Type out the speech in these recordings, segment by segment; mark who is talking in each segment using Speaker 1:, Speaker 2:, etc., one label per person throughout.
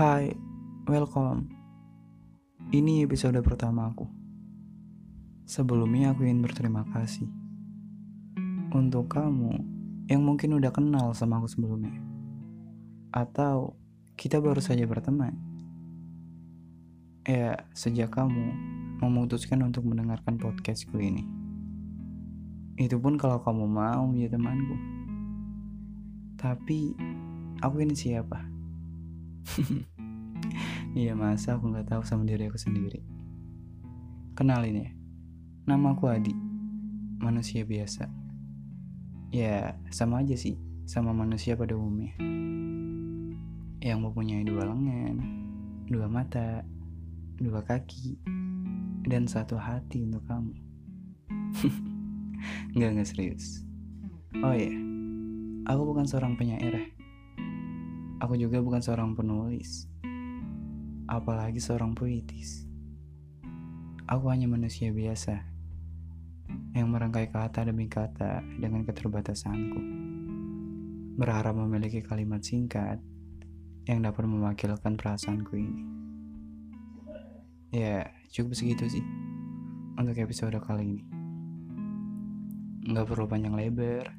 Speaker 1: Hai, welcome. Ini episode pertama aku. Sebelumnya aku ingin berterima kasih untuk kamu yang mungkin udah kenal sama aku sebelumnya. Atau kita baru saja berteman. Ya, sejak kamu memutuskan untuk mendengarkan podcastku ini. Itu pun kalau kamu mau menjadi temanku. Tapi, aku ini siapa? Iya masa aku nggak tahu sama diri aku sendiri. Kenalin ya, nama aku Adi, manusia biasa. Ya sama aja sih, sama manusia pada umumnya. Yang mempunyai dua lengan, dua mata, dua kaki, dan satu hati untuk kamu. Nggak, nggak serius. Oh iya, aku bukan seorang penyair ya. Aku juga bukan seorang penulis, apalagi seorang puitis. Aku hanya manusia biasa yang merangkai kata demi kata dengan keterbatasanku. Berharap memiliki kalimat singkat yang dapat mewakilkan perasaanku ini. Ya, cukup segitu sih untuk episode kali ini. Nggak perlu panjang lebar,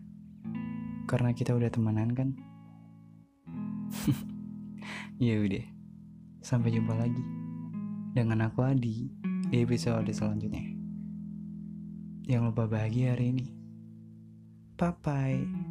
Speaker 1: karena kita udah temenan kan? ya udah, sampai jumpa lagi dengan aku Adi di episode selanjutnya. Jangan lupa bahagia hari ini. Bye bye.